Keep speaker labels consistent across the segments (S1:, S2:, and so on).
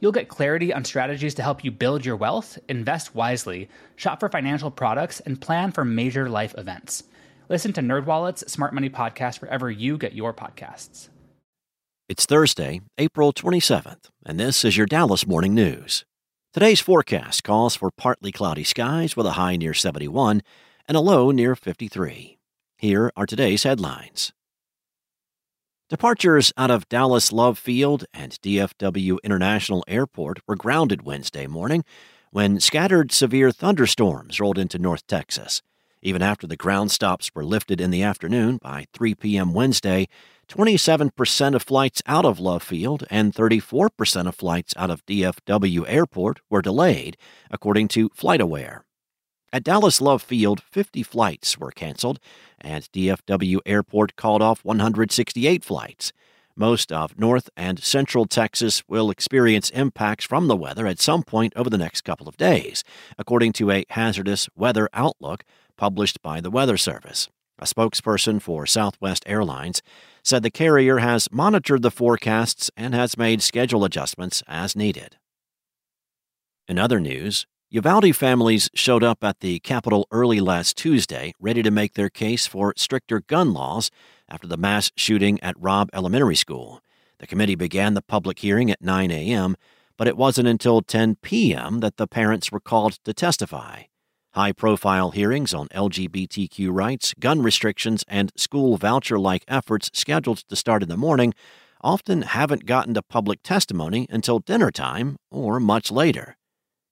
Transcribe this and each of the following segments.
S1: You'll get clarity on strategies to help you build your wealth, invest wisely, shop for financial products, and plan for major life events. Listen to NerdWallet's Smart Money Podcast wherever you get your podcasts.
S2: It's Thursday, April 27th, and this is your Dallas Morning News. Today's forecast calls for partly cloudy skies with a high near 71 and a low near 53. Here are today's headlines. Departures out of Dallas Love Field and DFW International Airport were grounded Wednesday morning when scattered severe thunderstorms rolled into North Texas. Even after the ground stops were lifted in the afternoon by 3 p.m. Wednesday, 27% of flights out of Love Field and 34% of flights out of DFW Airport were delayed, according to FlightAware. At Dallas Love Field, 50 flights were canceled, and DFW Airport called off 168 flights. Most of North and Central Texas will experience impacts from the weather at some point over the next couple of days, according to a hazardous weather outlook published by the Weather Service. A spokesperson for Southwest Airlines said the carrier has monitored the forecasts and has made schedule adjustments as needed. In other news, Uvalde families showed up at the Capitol early last Tuesday, ready to make their case for stricter gun laws after the mass shooting at Robb Elementary School. The committee began the public hearing at 9 a.m., but it wasn't until 10 p.m. that the parents were called to testify. High profile hearings on LGBTQ rights, gun restrictions, and school voucher like efforts scheduled to start in the morning often haven't gotten to public testimony until dinner time or much later.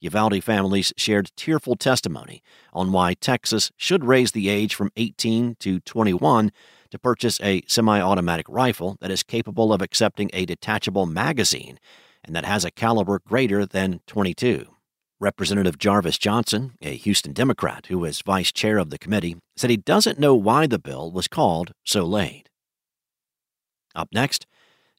S2: Uvalde families shared tearful testimony on why Texas should raise the age from 18 to 21 to purchase a semi automatic rifle that is capable of accepting a detachable magazine and that has a caliber greater than 22. Representative Jarvis Johnson, a Houston Democrat who was vice chair of the committee, said he doesn't know why the bill was called so late. Up next,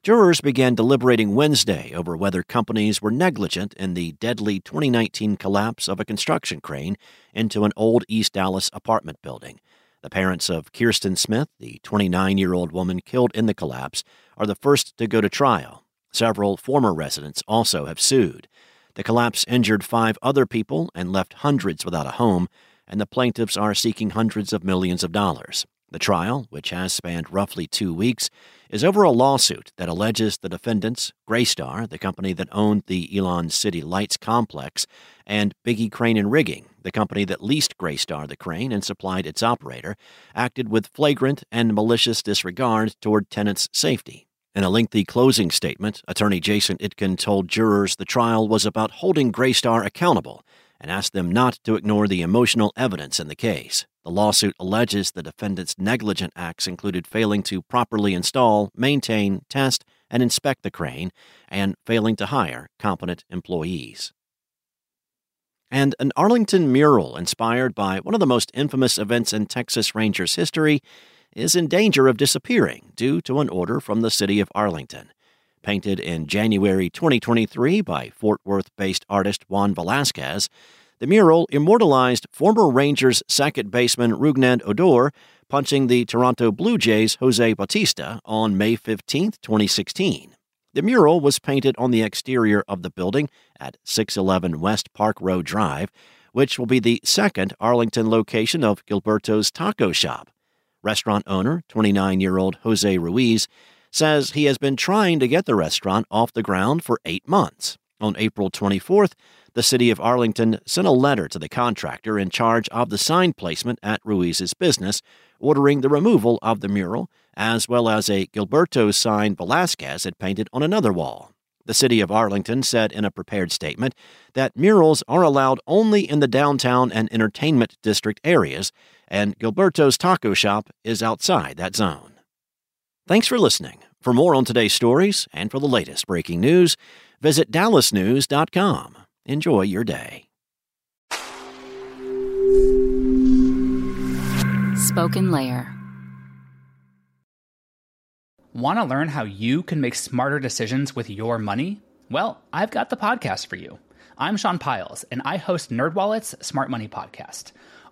S2: Jurors began deliberating Wednesday over whether companies were negligent in the deadly 2019 collapse of a construction crane into an old East Dallas apartment building. The parents of Kiersten Smith, the 29 year old woman killed in the collapse, are the first to go to trial. Several former residents also have sued. The collapse injured five other people and left hundreds without a home, and the plaintiffs are seeking hundreds of millions of dollars. The trial, which has spanned roughly two weeks, is over a lawsuit that alleges the defendants, Greystar, the company that owned the Elan City Lights complex, and Bigge Crane and Rigging, the company that leased Greystar the crane and supplied its operator, acted with flagrant and malicious disregard toward tenants' safety. In a lengthy closing statement, attorney Jason Itkin told jurors the trial was about holding Greystar accountable and asked them not to ignore the emotional evidence in the case. The lawsuit alleges the defendant's negligent acts included failing to properly install, maintain, test, and inspect the crane, and failing to hire competent employees. And an Arlington mural inspired by one of the most infamous events in Texas Rangers history is in danger of disappearing due to an order from the city of Arlington. Painted in January 2023 by Fort Worth based artist Juan Velasquez, the mural immortalized former Rangers second baseman Rougned Odor punching the Toronto Blue Jays' Jose Bautista on May 15, 2016. The mural was painted on the exterior of the building at 611 West Park Row Drive, which will be the second Arlington location of Gilberto's Taco Shop. Restaurant owner, 29 year old Jose Ruiz, says he has been trying to get the restaurant off the ground for eight months. On April 24th, the city of Arlington sent a letter to the contractor in charge of the sign placement at Ruiz's business, ordering the removal of the mural, as well as a Gilberto sign Velasquez had painted on another wall. The city of Arlington said in a prepared statement that murals are allowed only in the downtown and entertainment district areas, and Gilberto's taco shop is outside that zone. Thanks for listening. For more on today's stories and for the latest breaking news, visit dallasnews.com. Enjoy your day.
S3: SpokenLayer.
S1: Want to learn how you can make smarter decisions with your money? Well, I've got the podcast for you. I'm Sean Pyles, and I host NerdWallet's Smart Money Podcast.